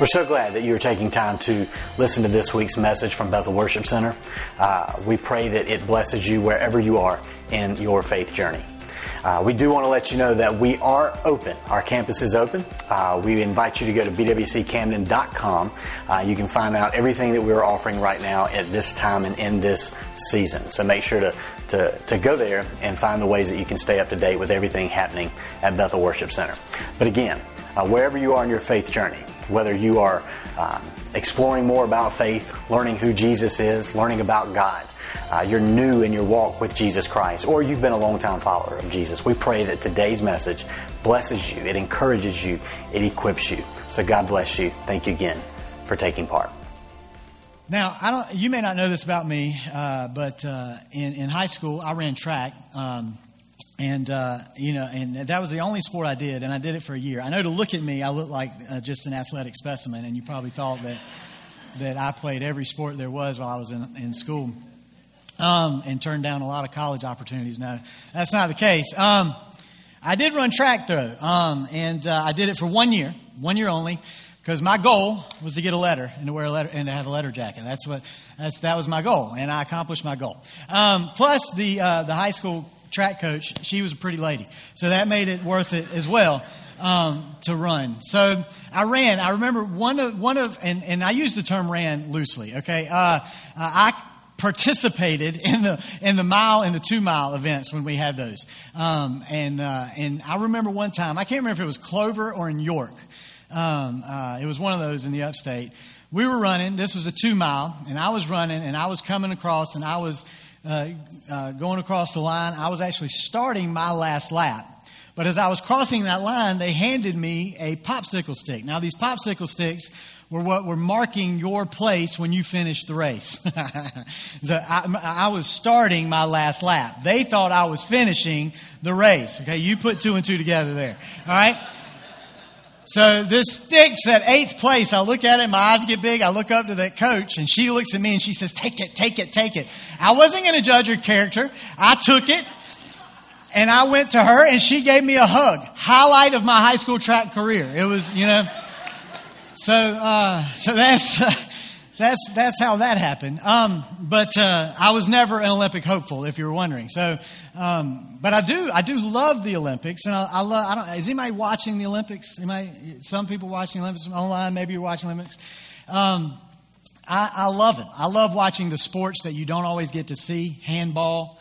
We're so glad that you're taking time to listen to this week's message from Bethel Worship Center. Uh, we pray that it blesses you wherever you are in your faith journey. Uh, we do want to let you know that we are open. Our campus is open. Uh, we invite you to go to bwccamden.com. Uh, you can find out everything that we're offering right now at this time and in this season. So make sure to, to, to go there and find the ways that you can stay up to date with everything happening at Bethel Worship Center. But again, uh, wherever you are in your faith journey, whether you are um, exploring more about faith, learning who Jesus is, learning about God, uh, you're new in your walk with Jesus Christ, or you've been a long time follower of Jesus, we pray that today's message blesses you, it encourages you, it equips you. So God bless you. Thank you again for taking part. Now, I don't. You may not know this about me, uh, but uh, in, in high school, I ran track. Um, and uh, you know, and that was the only sport I did, and I did it for a year. I know to look at me, I look like uh, just an athletic specimen, and you probably thought that that I played every sport there was while I was in, in school, um, and turned down a lot of college opportunities. No, that's not the case. Um, I did run track though, um, and uh, I did it for one year, one year only, because my goal was to get a letter and to wear a letter and to have a letter jacket. That's what that's that was my goal, and I accomplished my goal. Um, plus, the uh, the high school track coach, she was a pretty lady. So that made it worth it as well um, to run. So I ran. I remember one of, one of and, and I use the term ran loosely, okay? Uh, uh, I participated in the in the mile and the two mile events when we had those. Um, and uh, and I remember one time I can't remember if it was Clover or in York. Um, uh, it was one of those in the upstate. We were running. This was a two mile, and I was running, and I was coming across, and I was uh, uh, going across the line. I was actually starting my last lap. But as I was crossing that line, they handed me a popsicle stick. Now, these popsicle sticks were what were marking your place when you finished the race. so I, I, was starting my last lap. They thought I was finishing the race. Okay, you put two and two together there. All right. So this stick's at eighth place. I look at it, my eyes get big. I look up to that coach, and she looks at me and she says, Take it, take it, take it. I wasn't going to judge her character. I took it, and I went to her, and she gave me a hug. Highlight of my high school track career. It was, you know. So, uh, so that's. Uh, that's that's how that happened. Um, but uh, I was never an Olympic hopeful, if you were wondering. So, um, but I do I do love the Olympics, and I, I love. I don't. Is anybody watching the Olympics? Anybody, some people watching the Olympics online. Maybe you're watching Olympics. Um, I, I, love it. I love watching the sports that you don't always get to see: handball,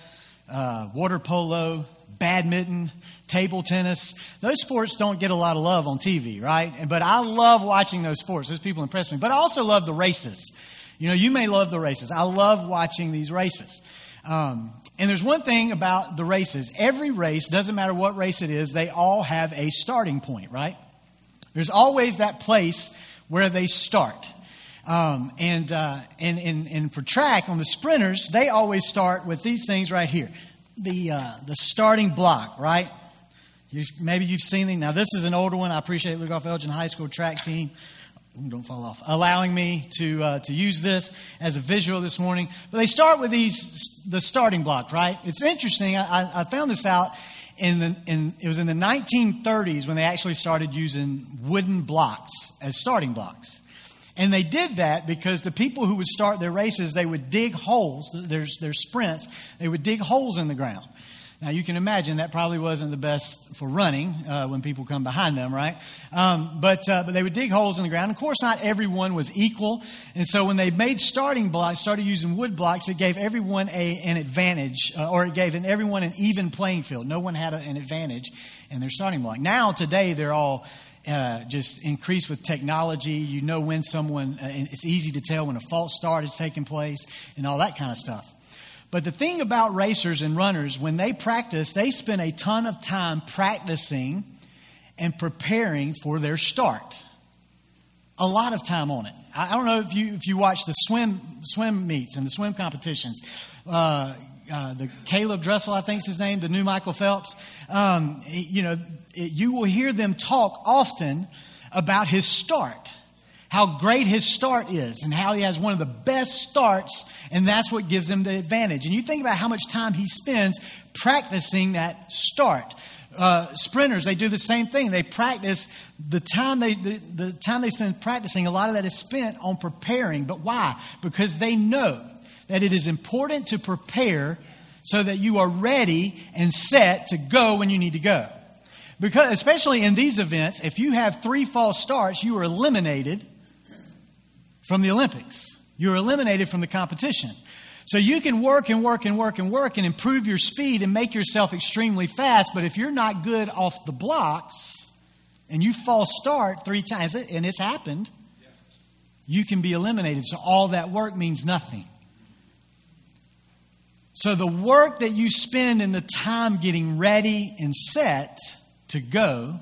uh, water polo, badminton, table tennis. Those sports don't get a lot of love on TV, right? But I love watching those sports. Those people impress me. But I also love the races. You know, you may love the races. I love watching these races. Um, and there's one thing about the races every race, doesn't matter what race it is, they all have a starting point, right? There's always that place where they start. Um, and, uh, and, and, and for track, on the sprinters, they always start with these things right here the, uh, the starting block, right? You, maybe you've seen them. Now, this is an older one. I appreciate Lugoff Elgin High School track team. Don't fall off. Allowing me to, uh, to use this as a visual this morning. But they start with these, the starting block, right? It's interesting. I, I found this out in the, in, it was in the 1930s when they actually started using wooden blocks as starting blocks. And they did that because the people who would start their races, they would dig holes, their, their sprints, they would dig holes in the ground. Now, you can imagine that probably wasn't the best for running uh, when people come behind them, right? Um, but, uh, but they would dig holes in the ground. Of course, not everyone was equal. And so when they made starting blocks, started using wood blocks, it gave everyone a, an advantage, uh, or it gave everyone an even playing field. No one had a, an advantage in their starting block. Now, today, they're all uh, just increased with technology. You know when someone, uh, it's easy to tell when a false start is taking place and all that kind of stuff. But the thing about racers and runners, when they practice, they spend a ton of time practicing and preparing for their start. A lot of time on it. I, don't know if you if you watch the swim swim meets and the swim competitions. Uh, uh, the Caeleb Dressel, I think is his name, the new Michael Phelps. Um, you know, it, you will hear them talk often about his start, how great his start is, and how he has one of the best starts, and that's what gives him the advantage. And you think about how much time he spends practicing that start. uh, sprinters, they do the same thing. They practice the time they the, the time they spend practicing. A lot of that is spent on preparing. But why? Because they know that it is important to prepare so that you are ready and set to go when you need to go. Because especially in these events, if you have three false starts, you are eliminated from the Olympics. You're eliminated from the competition. So you can work and work and work and work and improve your speed and make yourself extremely fast, but if you're not good off the blocks and you false start three times, and it's happened, you can be eliminated. So all that work means nothing. So the work that you spend in the time getting ready and set to go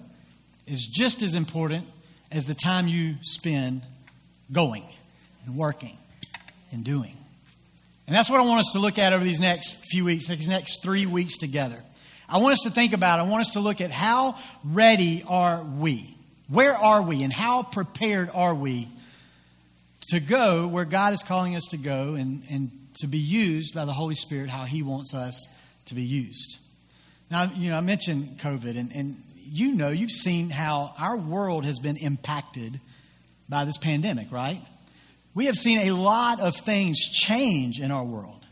is just as important as the time you spend going and working and doing. And that's what I want us to look at over these next few weeks, these next three weeks together. I want us to think about, I want us to look at how ready are we? Where are we? And how prepared are we to go where God is calling us to go and, and to be used by the Holy Spirit how He wants us to be used? Now, you know, I mentioned COVID, and, and you know, you've seen how our world has been impacted by this pandemic, right? We have seen a lot of things change in our world.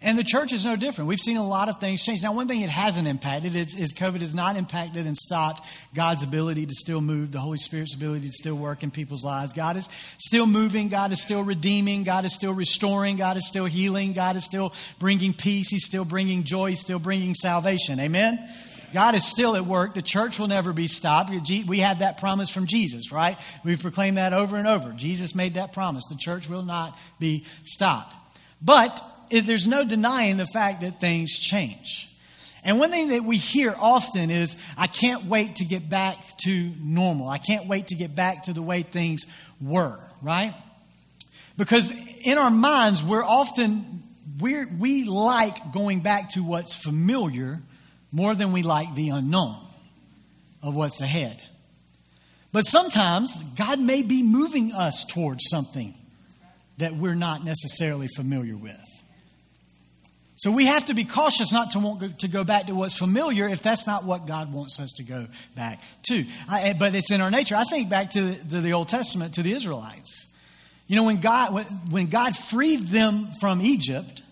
And the church is no different. We've seen a lot of things change. Now, one thing it hasn't impacted is, is, COVID has not impacted and stopped God's ability to still move, the Holy Spirit's ability to still work in people's lives. God is still moving. God is still redeeming. God is still restoring. God is still healing. God is still bringing peace. He's still bringing joy. He's still bringing salvation. Amen? God is still at work. The church will never be stopped. We had that promise from Jesus, right? We've proclaimed that over and over. Jesus made that promise. The church will not be stopped. But there's no denying the fact that things change. And one thing that we hear often is, I can't wait to get back to normal. I can't wait to get back to the way things were, right? Because in our minds, we're often, we're, we like going back to what's familiar more than we like the unknown of what's ahead. But sometimes God may be moving us towards something that we're not necessarily familiar with. So we have to be cautious not to want to go back to what's familiar if that's not what God wants us to go back to. I, eh, but it's in our nature. I think back to the, to the Old Testament, to the Israelites. You know, when God, when God freed them from Egypt,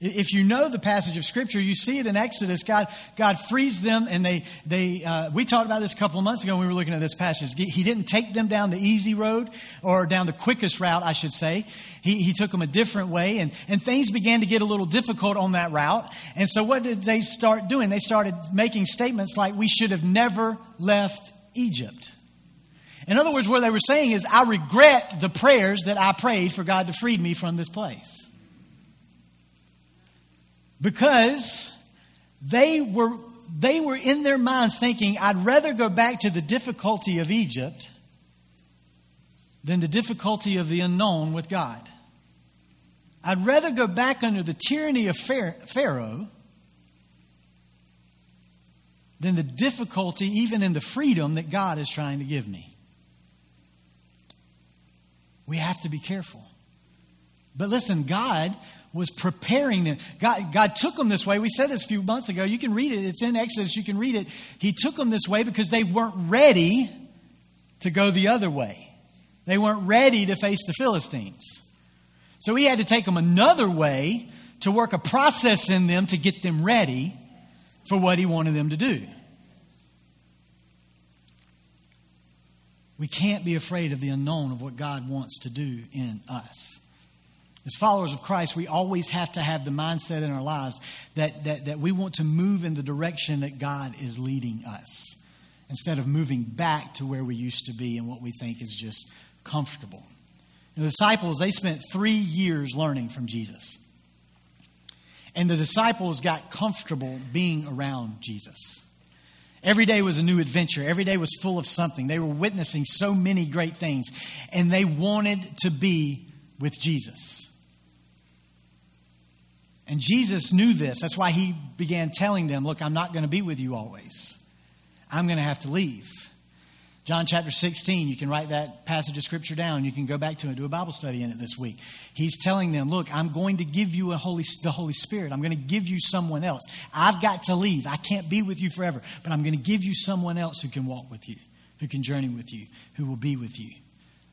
if you know the passage of Scripture, you see it in Exodus. God, God frees them, and they, they uh, we talked about this a couple of months ago when we were looking at this passage. He didn't take them down the easy road, or down the quickest route, I should say. He, he took them a different way, and, and things began to get a little difficult on that route. And so, what did they start doing? They started making statements like, We should have never left Egypt. In other words, what they were saying is, I regret the prayers that I prayed for God to free me from this place. Because they were, they were in their minds thinking, I'd rather go back to the difficulty of Egypt than the difficulty of the unknown with God. I'd rather go back under the tyranny of Pharaoh than the difficulty, even in the freedom that God is trying to give me. We have to be careful. But listen, God was preparing them. God, God took them this way. We said this a few months ago. You can read it, it's in Exodus. You can read it. He took them this way because they weren't ready to go the other way, they weren't ready to face the Philistines. So he had to take them another way to work a process in them to get them ready for what he wanted them to do. We can't be afraid of the unknown of what God wants to do in us. As followers of Christ, we always have to have the mindset in our lives that, that, that we want to move in the direction that God is leading us instead of moving back to where we used to be and what we think is just comfortable. The disciples, they spent three years learning from Jesus. And the disciples got comfortable being around Jesus. Every day was a new adventure. Every day was full of something. They were witnessing so many great things, and they wanted to be with Jesus. And Jesus knew this. That's why he began telling them, Look, I'm not going to be with you always. I'm going to have to leave. John chapter 16, you can write that passage of scripture down. You can go back to it, and do a Bible study in it this week. He's telling them, Look, I'm going to give you a Holy, the Holy Spirit. I'm going to give you someone else. I've got to leave. I can't be with you forever, but I'm going to give you someone else who can walk with you, who can journey with you, who will be with you.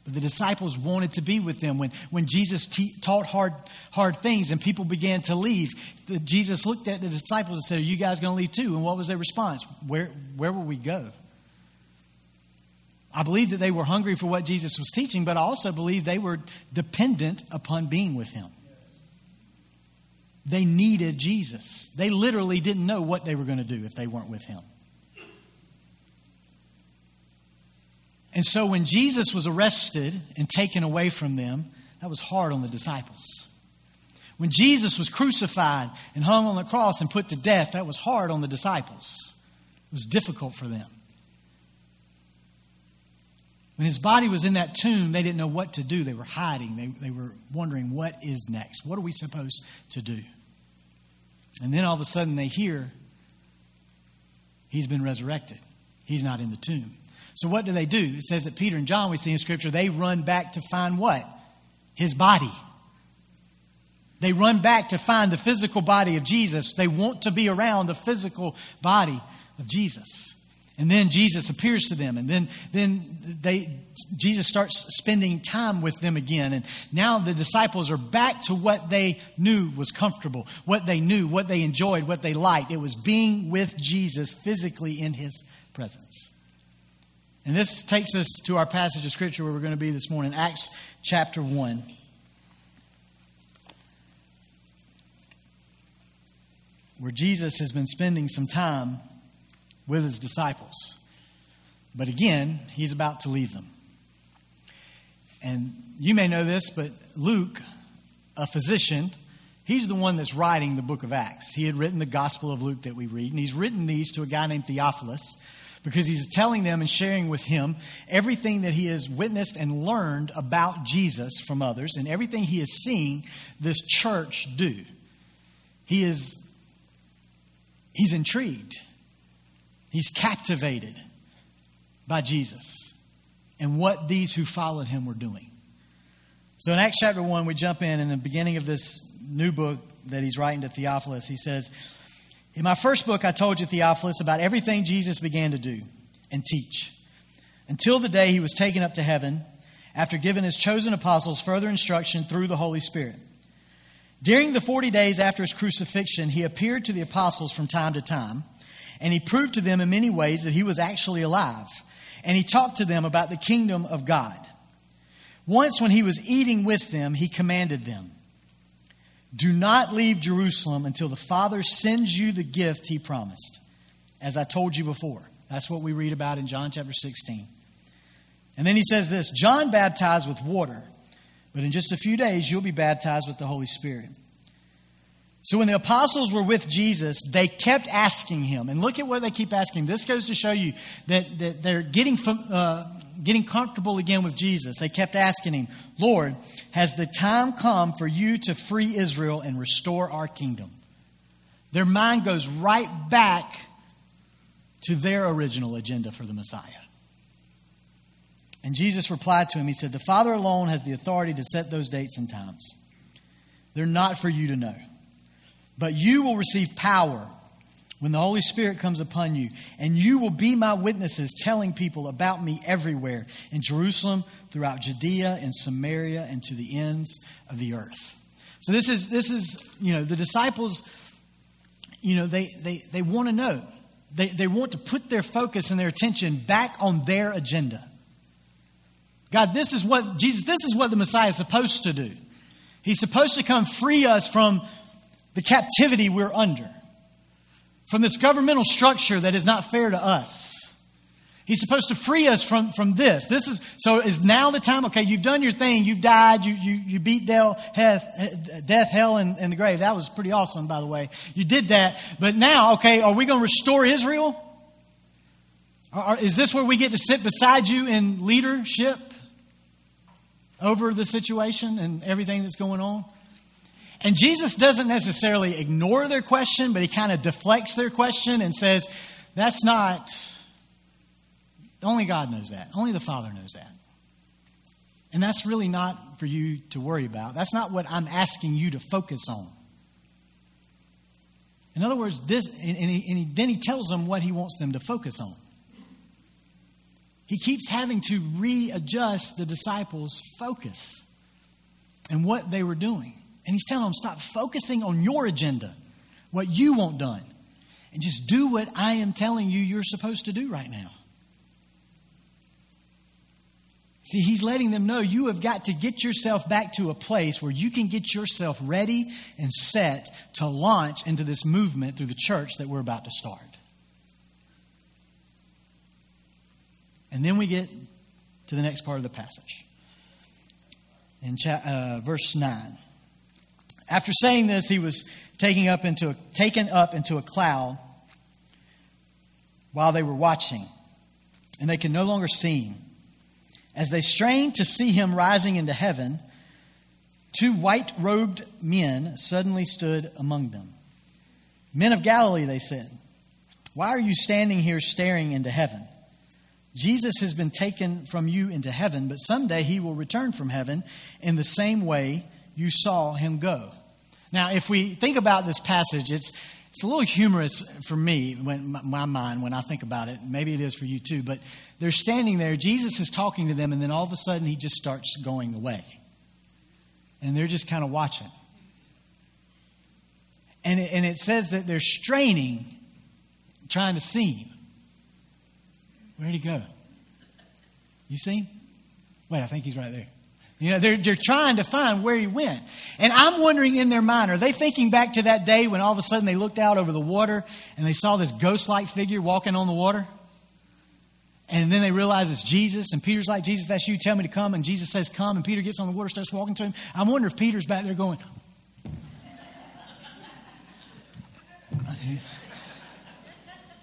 The disciples wanted to be with them. When, when Jesus te- taught hard, hard things and people began to leave, the, Jesus looked at the disciples and said, Are you guys going to leave too? And what was their response? Where, where will we go? I believe that they were hungry for what Jesus was teaching, but I also believe they were dependent upon being with him. They needed Jesus. They literally didn't know what they were going to do if they weren't with him. And so when Jesus was arrested and taken away from them, that was hard on the disciples. When Jesus was crucified and hung on the cross and put to death, that was hard on the disciples. It was difficult for them. When his body was in that tomb, they didn't know what to do. They were hiding. They, they were wondering, what is next? What are we supposed to do? And then all of a sudden they hear he's been resurrected. He's not in the tomb. So what do they do? It says that Peter and John, we see in Scripture, they run back to find what? His body. They run back to find the physical body of Jesus. They want to be around the physical body of Jesus. And then Jesus appears to them, and then, then they, Jesus starts spending time with them again. And now the disciples are back to what they knew was comfortable, what they knew, what they enjoyed, what they liked. It was being with Jesus physically in his presence. And this takes us to our passage of Scripture where we're going to be this morning, Acts chapter 1. Where Jesus has been spending some time with his disciples. But again, he's about to leave them. And you may know this, but Luke, a physician, he's the one that's writing the book of Acts. He had written the Gospel of Luke that we read, and he's written these to a guy named Theophilus because he's telling them and sharing with him everything that he has witnessed and learned about Jesus from others and everything he is seeing this church do. He is he's intrigued. He's captivated by Jesus and what these who followed him were doing. So in Acts chapter 1, we jump in in the beginning of this new book that he's writing to Theophilus. He says, In my first book, I told you, Theophilus, about everything Jesus began to do and teach until the day he was taken up to heaven after giving his chosen apostles further instruction through the Holy Spirit. During the 40 days after his crucifixion, he appeared to the apostles from time to time and he proved to them in many ways that he was actually alive. And he talked to them about the kingdom of God. Once, when he was eating with them, he commanded them Do not leave Jerusalem until the Father sends you the gift he promised, as I told you before. That's what we read about in John chapter 16. And then he says this John baptized with water, but in just a few days you'll be baptized with the Holy Spirit. So when the apostles were with Jesus, they kept asking him, and look at what they keep asking. This goes to show you that, that they're getting, uh, getting comfortable again with Jesus. They kept asking him, Lord, has the time come for you to free Israel and restore our kingdom? Their mind goes right back to their original agenda for the Messiah. And Jesus replied to him, He said, The Father alone has the authority to set those dates and times. They're not for you to know. But you will receive power when the Holy Spirit comes upon you, and you will be my witnesses, telling people about me everywhere in Jerusalem, throughout Judea and Samaria, and to the ends of the earth. So this is this is you know the disciples. You know they they they want to know. They they want to put their focus and their attention back on their agenda. God, this is what Jesus. This is what the Messiah is supposed to do. He's supposed to come free us from the captivity we're under, from this governmental structure that is not fair to us. He's supposed to free us from, from this. This is so is now the time. Okay, you've done your thing. You've died. You you, you beat death, death, hell, and, and the grave. That was pretty awesome, by the way. You did that. But now, okay, are we going to restore Israel? Or, is this where we get to sit beside you in leadership over the situation and everything that's going on? And Jesus doesn't necessarily ignore their question, but he kind of deflects their question and says, That's not Only God knows that. Only the Father knows that. And that's really not for you to worry about. That's not what I'm asking you to focus on. In other words, this, and, he, and he, then he tells them what he wants them to focus on. He keeps having to readjust the disciples' focus and what they were doing. And he's telling them, stop focusing on your agenda, what you want done, and just do what I am telling you you're supposed to do right now. See, he's letting them know you have got to get yourself back to a place where you can get yourself ready and set to launch into this movement through the church that we're about to start. And then we get to the next part of the passage. In cha- uh, verse 9. After saying this, he was taken up into a, taken up into a cloud while they were watching, and they could no longer see him. As they strained to see him rising into heaven, two white robed men suddenly stood among them. Men of Galilee, they said, why are you standing here staring into heaven? Jesus has been taken from you into heaven, but someday he will return from heaven in the same way you saw him go. Now, if we think about this passage, it's it's a little humorous for me when my mind when I think about it. Maybe it is for you too. But they're standing there. Jesus is talking to them, and then all of a sudden he just starts going away, and they're just kind of watching. And it, and it says that they're straining, trying to see him. Where'd he go? You see him? Wait, I think he's right there. You know, they're, they're trying to find where he went. And I'm wondering in their mind, are they thinking back to that day when all of a sudden they looked out over the water and they saw this ghost like figure walking on the water? And then they realize it's Jesus, and Peter's like, Jesus, that's you, tell me to come. And Jesus says, Come, and Peter gets on the water, starts walking to him. I'm wondering if Peter's back there going,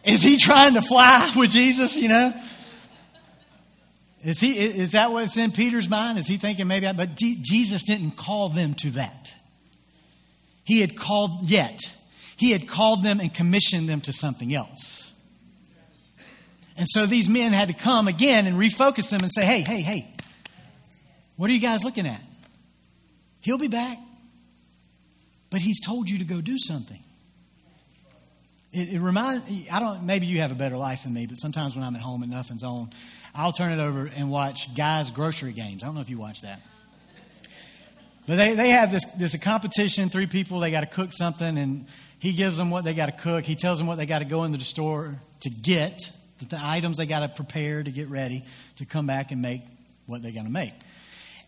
Is he trying to fly with Jesus, you know? Is, he, is that what's in Peter's mind? Is he thinking maybe, I, but Jesus didn't call them to that. He had called, yet, he had called them and commissioned them to something else. And so these men had to come again and refocus them and say, hey, hey, hey, what are you guys looking at? He'll be back. But he's told you to go do something. It, it reminds, I don't, maybe you have a better life than me, but sometimes when I'm at home and nothing's on, I'll turn it over and watch Guy's Grocery Games. I don't know if you watch that. But they, they have this, this a competition, three people, they got to cook something, and he gives them what they got to cook. He tells them what they got to go into the store to get, the items they got to prepare to get ready to come back and make what they're going to make.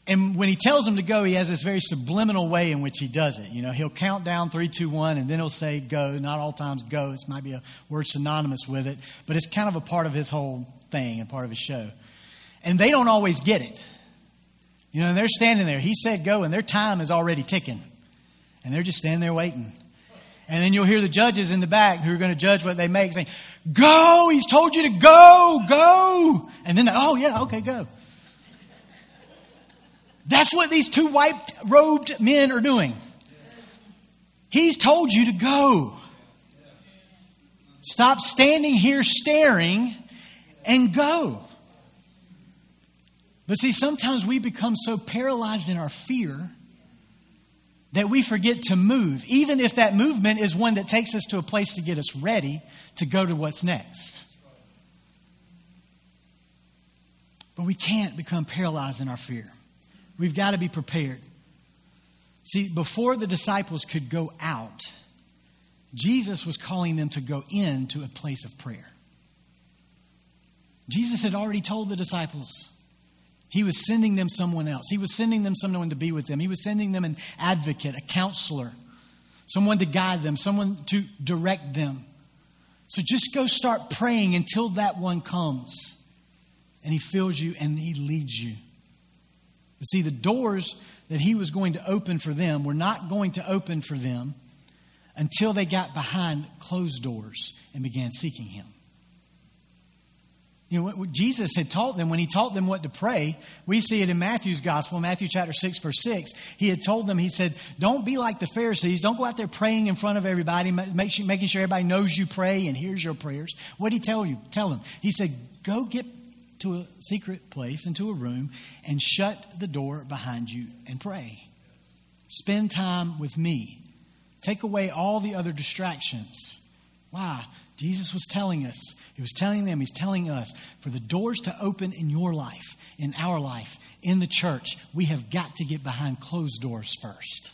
And when he tells them to go, he has this very subliminal way in which he does it. You know, he'll count down three, two, one, and then he'll say go. Not all times go. This might be a word synonymous with it, but it's kind of a part of his whole thing and part of his show. And they don't always get it. You know, and they're standing there. He said go, and their time is already ticking. And they're just standing there waiting. And then you'll hear the judges in the back who are going to judge what they make saying, Go! He's told you to go! Go! And then, oh, yeah, okay, go. That's what these two white robed men are doing. He's told you to go. Stop standing here staring and go. But see, sometimes we become so paralyzed in our fear that we forget to move, even if that movement is one that takes us to a place to get us ready to go to what's next. But we can't become paralyzed in our fear. We've got to be prepared. See, before the disciples could go out, Jesus was calling them to go into a place of prayer. Jesus had already told the disciples he was sending them someone else. He was sending them someone to be with them. He was sending them an advocate, a counselor, someone to guide them, someone to direct them. So just go start praying until that one comes and he fills you and he leads you. But see, the doors that he was going to open for them were not going to open for them until they got behind closed doors and began seeking him. You know, what Jesus had taught them when he taught them what to pray. We see it in Matthew's gospel, Matthew chapter 6, verse 6. He had told them, he said, Don't be like the Pharisees. Don't go out there praying in front of everybody, making sure everybody knows you pray and hears your prayers. What did he tell you? Tell them. He said, Go get to a secret place, into a room, and shut the door behind you and pray. Spend time with me. Take away all the other distractions. Why? Jesus was telling us, He was telling them, He's telling us, for the doors to open in your life, in our life, in the church, we have got to get behind closed doors first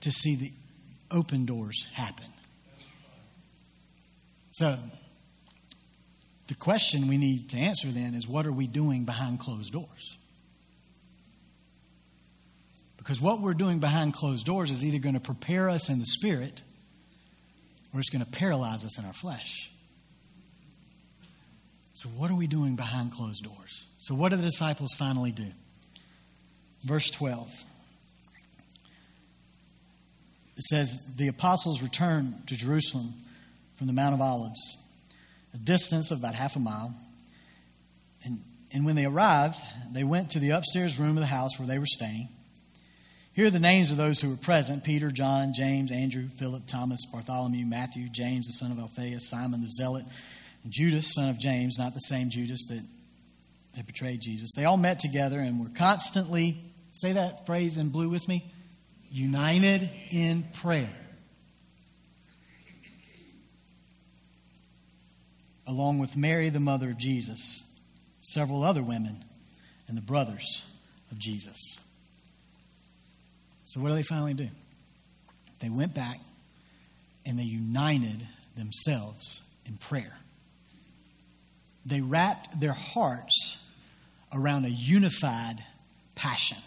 to see the open doors happen. So, the question we need to answer then is what are we doing behind closed doors? Because what we're doing behind closed doors is either going to prepare us in the spirit or it's going to paralyze us in our flesh. So, what are we doing behind closed doors? So, what do the disciples finally do? Verse 12. It says, The apostles returned to Jerusalem from the Mount of Olives, a distance of about half a mile. And, and when they arrived, they went to the upstairs room of the house where they were staying. Here are the names of those who were present Peter, John, James, Andrew, Philip, Thomas, Bartholomew, Matthew, James, the son of Alphaeus, Simon the Zealot, Judas, son of James, not the same Judas that had betrayed Jesus. They all met together and were constantly, say that phrase in blue with me, united in prayer. Along with Mary, the mother of Jesus, several other women, and the brothers of Jesus. So, what do they finally do? They went back and they united themselves in prayer. They wrapped their hearts around a unified passion.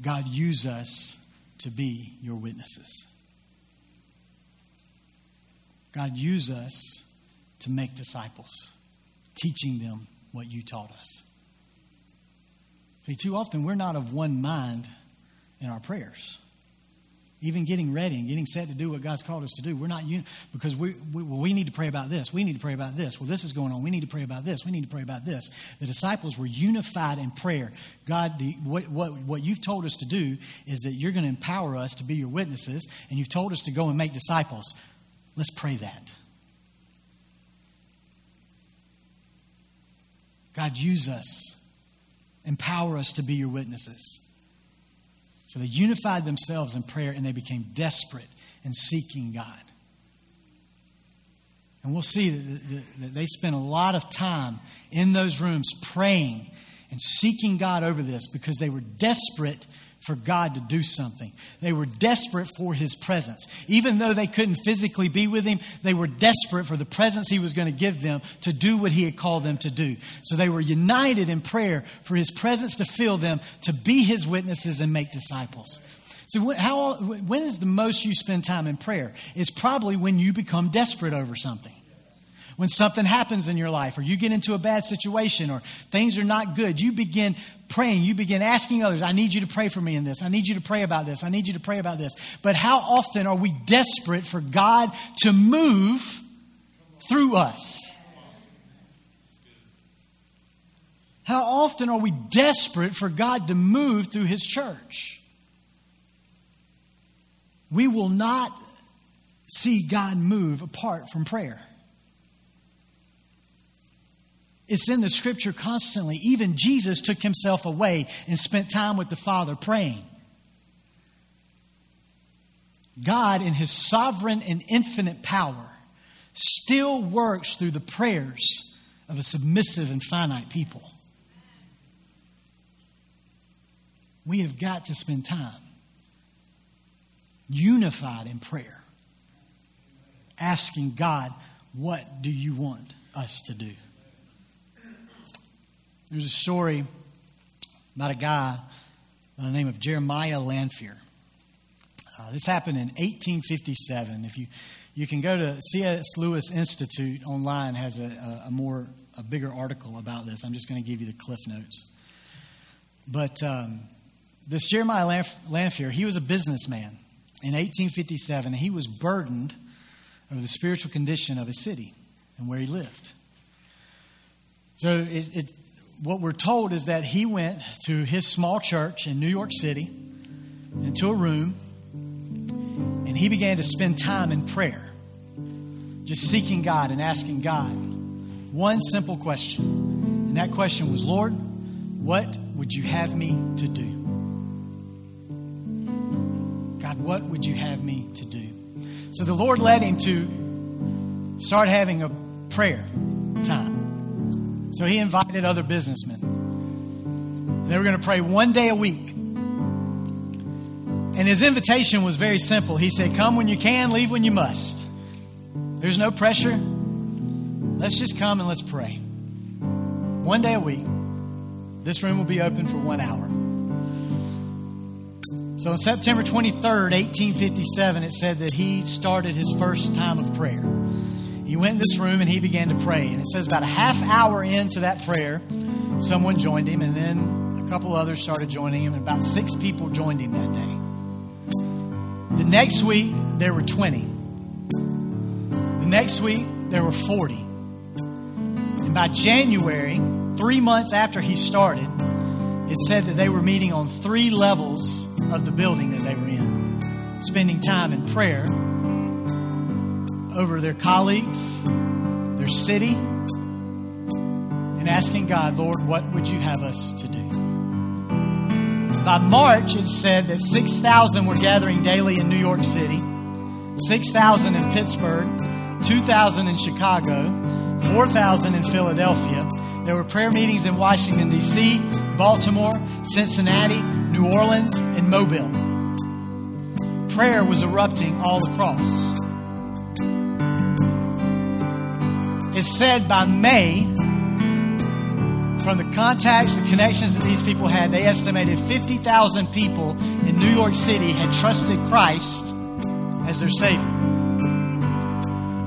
God, use us to be your witnesses. God, use us to make disciples, teaching them what you taught us. See, too often we're not of one mind in our prayers. Even getting ready and getting set to do what God's called us to do, we're not un- because we, we, well, we need to pray about this. We need to pray about this. Well, this is going on. We need to pray about this. We need to pray about this. The disciples were unified in prayer. God, the, what, what, what you've told us to do is that you're going to empower us to be your witnesses, and you've told us to go and make disciples. Let's pray that. God, use us Empower us to be your witnesses. So they unified themselves in prayer and they became desperate in seeking God. And we'll see that, they spent a lot of time in those rooms praying and seeking God over this because they were desperate for God to do something. They were desperate for His presence. Even though they couldn't physically be with Him, they were desperate for the presence He was going to give them to do what He had called them to do. So they were united in prayer for His presence to fill them, to be His witnesses and make disciples. So, how, when is the most you spend time in prayer? It's probably when you become desperate over something when something happens in your life or you get into a bad situation or things are not good, you begin praying. You begin asking others, I need you to pray for me in this. I need you to pray about this. I need you to pray about this. But how often are we desperate for God to move through us? How often are we desperate for God to move through His church? We will not see God move apart from prayer. It's in the scripture constantly. Even Jesus took himself away and spent time with the Father praying. God, in his sovereign and infinite power, still works through the prayers of a submissive and finite people. We have got to spend time unified in prayer, asking God, What do you want us to do? There's a story about a guy by the name of Jeremiah Lanphier. Uh, this happened in 1857. If you you can go to C.S. Lewis Institute online has a, a, more a bigger article about this. I'm just going to give you the cliff notes. But um, this Jeremiah Lanphier, he was a businessman in 1857, and he was burdened over the spiritual condition of his city and where he lived. So it, it, what we're told is that he went to his small church in New York City into a room and he began to spend time in prayer, just seeking God and asking God, one simple question. And that question was Lord, what would you have me to do? God, what would you have me to do? So the Lord led him to start having a prayer time. So he invited other businessmen. They were going to pray one day a week. And his invitation was very simple. He said, Come when you can, leave when you must. There's no pressure. Let's just come and let's pray. One day a week, this room will be open for one hour. So on September 23rd, 1857, it said that he started his first time of prayer. He went in this room and he began to pray. And it says about a half hour into that prayer, someone joined him, and then a couple others started joining him, and about six people joined him that day. The next week, there were 20. The next week, there were 40. And by January, three months after he started, it said that they were meeting on three levels of the building that they were in, spending time in prayer over their colleagues, their city, and asking God, Lord, what would you have us to do? By March, it said that 6,000 were gathering daily in New York City, 6,000 in Pittsburgh, 2,000 in Chicago, 4,000 in Philadelphia. There were prayer meetings in Washington, D.C., Baltimore, Cincinnati, New Orleans, and Mobile. Prayer was erupting all across. It's said by May, from the contacts, the connections that these people had, they estimated 50,000 people in New York City had trusted Christ as their Savior.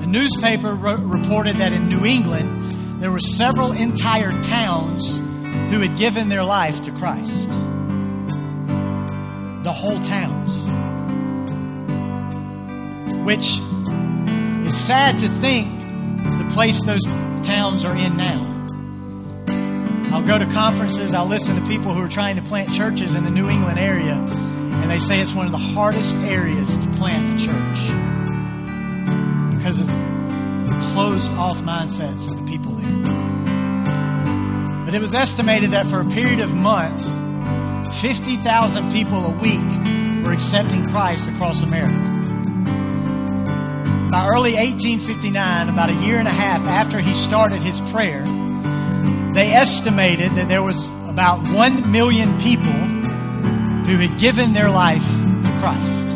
A newspaper reported that in New England, there were several entire towns who had given their life to Christ. The whole towns. Which is sad to think place those towns are in now. I'll go to conferences, I'll listen to people who are trying to plant churches in the New England area, and they say it's one of the hardest areas to plant a church because of the closed off mindsets of the people there. But it was estimated that for a period of months, 50,000 people a week were accepting Christ across America. By early 1859, about a year and a half after he started his prayer, they estimated that there was about 1 million people who had given their life to Christ.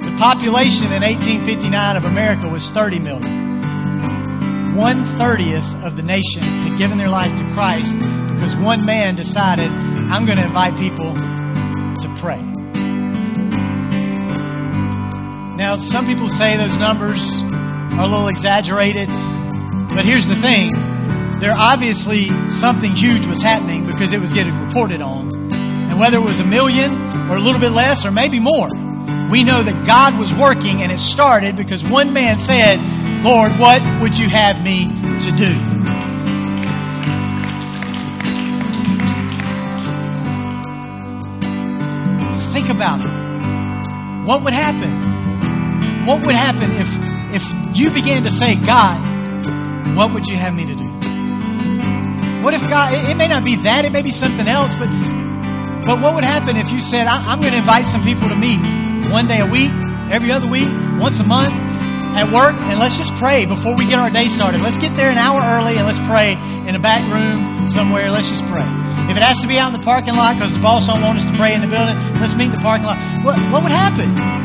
The population in 1859 of America was 30 million. One thirtieth of the nation had given their life to Christ because one man decided, I'm going to invite people to pray. Some people say those numbers are a little exaggerated, but here's the thing there obviously something huge was happening because it was getting reported on. And whether it was a million or a little bit less or maybe more, we know that God was working and it started because one man said, Lord, what would you have me to do? So think about it. What would happen? What would happen if, if you began to say, God, what would you have me to do? What if God, it, may not be that, it may be something else, but, but what would happen if you said, I, am going to invite some people to meet one day a week, every other week, once a month at work, and let's just pray before we get our day started. Let's get there an hour early and let's pray in a back room somewhere. Let's just pray. If it has to be out in the parking lot because the boss don't want us to pray in the building, let's meet in the parking lot. What, what would happen?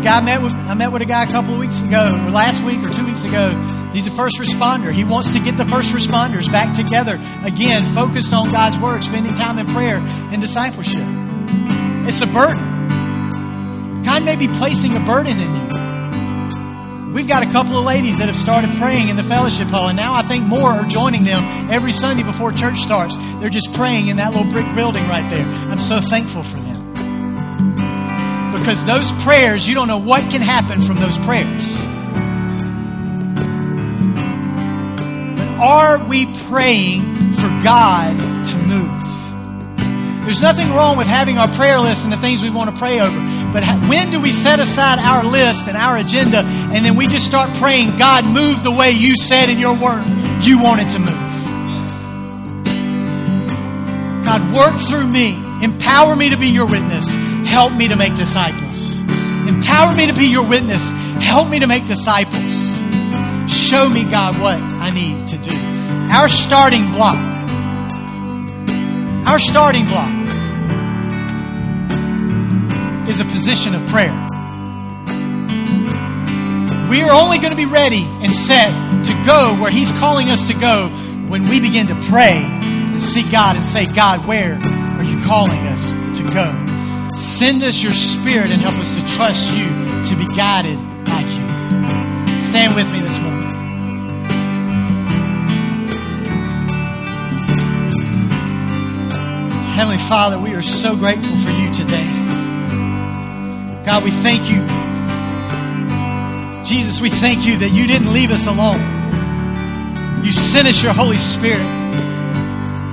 A guy met with I met with a guy a couple of weeks ago, or last week or two weeks ago. He's a first responder. He wants to get the first responders back together again, focused on God's word, spending time in prayer and discipleship. It's a burden. God may be placing a burden in you. We've got a couple of ladies that have started praying in the fellowship hall, and now I think more are joining them every Sunday before church starts. They're just praying in that little brick building right there. I'm so thankful for them. Because those prayers, you don't know what can happen from those prayers. But are we praying for God to move? There's nothing wrong with having our prayer list and the things we want to pray over. But when do we set aside our list and our agenda and then we just start praying, God, move the way you said in your word you wanted to move? God, work through me. Empower me to be your witness. Help me to make disciples. Empower me to be your witness. Help me to make disciples. Show me, God, what I need to do. Our starting block. Our starting block is a position of prayer. We are only going to be ready and set to go where He's calling us to go when we begin to pray and seek God and say, God, where are you calling us to go? Send us your Spirit and help us to trust you, to be guided by you. Stand with me this morning. Heavenly Father, we are so grateful for you today. God, we thank you. Jesus, we thank you that you didn't leave us alone. You sent us your Holy Spirit.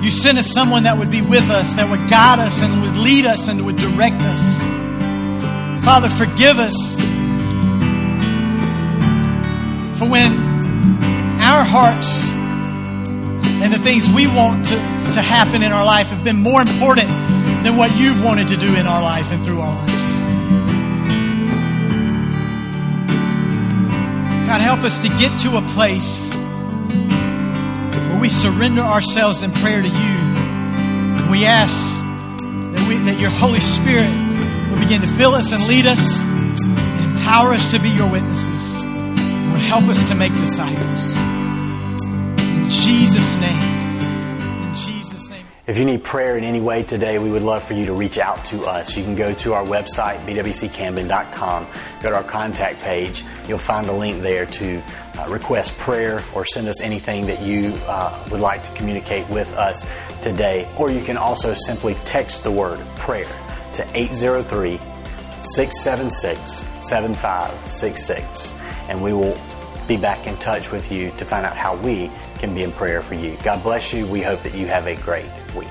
You sent us someone that would be with us, that would guide us and would lead us and would direct us. Father, forgive us for when our hearts and the things we want to, to happen in our life have been more important than what you've wanted to do in our life and through our life. God, help us to get to a place where we surrender ourselves in prayer to you. We ask that, we, that your Holy Spirit will begin to fill us and lead us and empower us to be your witnesses. And would help us to make disciples. In Jesus' name. In Jesus' name. If you need prayer in any way today, we would love for you to reach out to us. You can go to our website, bwccamden.com, go to our contact page. You'll find a link there to uh, request prayer or send us anything that you uh, would like to communicate with us today. Or you can also simply text the word prayer to 803 676 7566, and we will be back in touch with you to find out how we can be in prayer for you. God bless you. We hope that you have a great week.